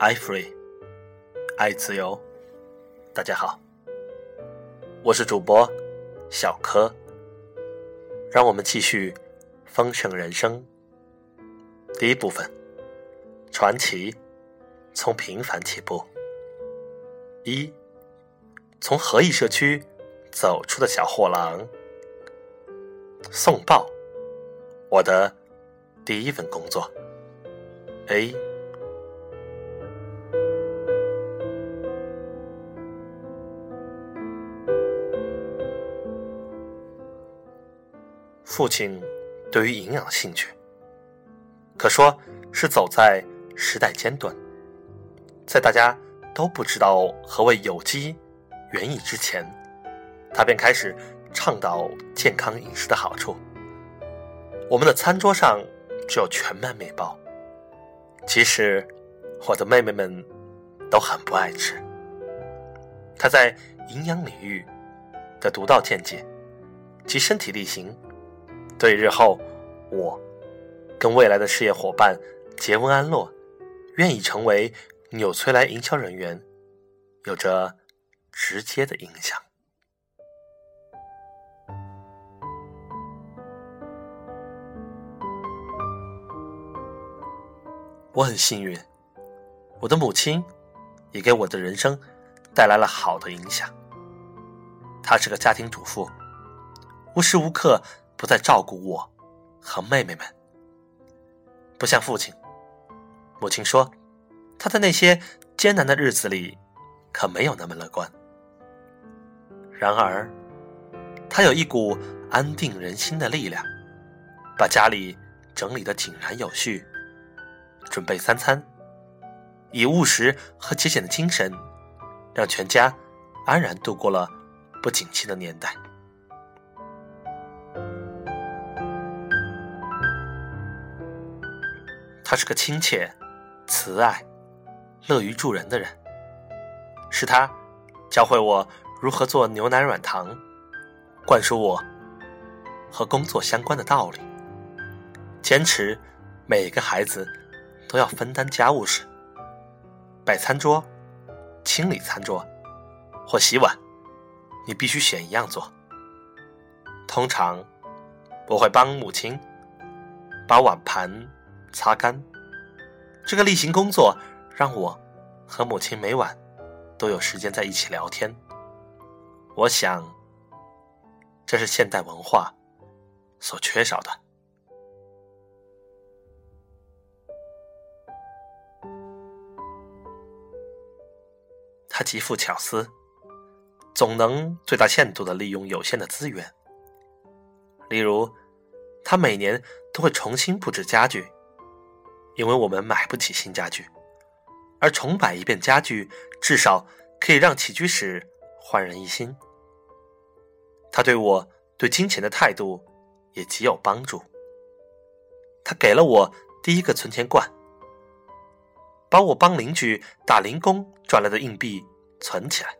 ，i free，爱自由。大家好，我是主播小柯。让我们继续丰盛人生。第一部分，传奇从平凡起步。一，从合益社区走出的小货郎。送报，我的第一份工作。A。父亲对于营养的兴趣，可说是走在时代尖端。在大家都不知道何谓有机、园艺之前，他便开始倡导健康饮食的好处。我们的餐桌上只有全麦面包，其实我的妹妹们都很不爱吃。他在营养领域的独到见解及身体力行。对日后我跟未来的事业伙伴杰文安洛愿意成为纽崔莱营销人员，有着直接的影响。我很幸运，我的母亲也给我的人生带来了好的影响。她是个家庭主妇，无时无刻。不再照顾我和妹妹们，不像父亲。母亲说，他在那些艰难的日子里可没有那么乐观。然而，他有一股安定人心的力量，把家里整理的井然有序，准备三餐，以务实和节俭的精神，让全家安然度过了不景气的年代。他是个亲切、慈爱、乐于助人的人。是他教会我如何做牛奶软糖，灌输我和工作相关的道理，坚持每个孩子都要分担家务事，摆餐桌、清理餐桌或洗碗，你必须选一样做。通常我会帮母亲把碗盘。擦干，这个例行工作让我和母亲每晚都有时间在一起聊天。我想，这是现代文化所缺少的。他极富巧思，总能最大限度的利用有限的资源。例如，他每年都会重新布置家具。因为我们买不起新家具，而重摆一遍家具，至少可以让起居室焕然一新。他对我对金钱的态度也极有帮助。他给了我第一个存钱罐，把我帮邻居打零工赚来的硬币存起来。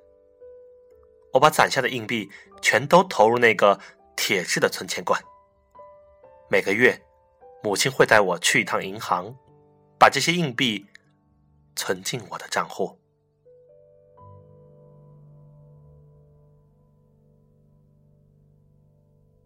我把攒下的硬币全都投入那个铁质的存钱罐。每个月，母亲会带我去一趟银行。把这些硬币存进我的账户。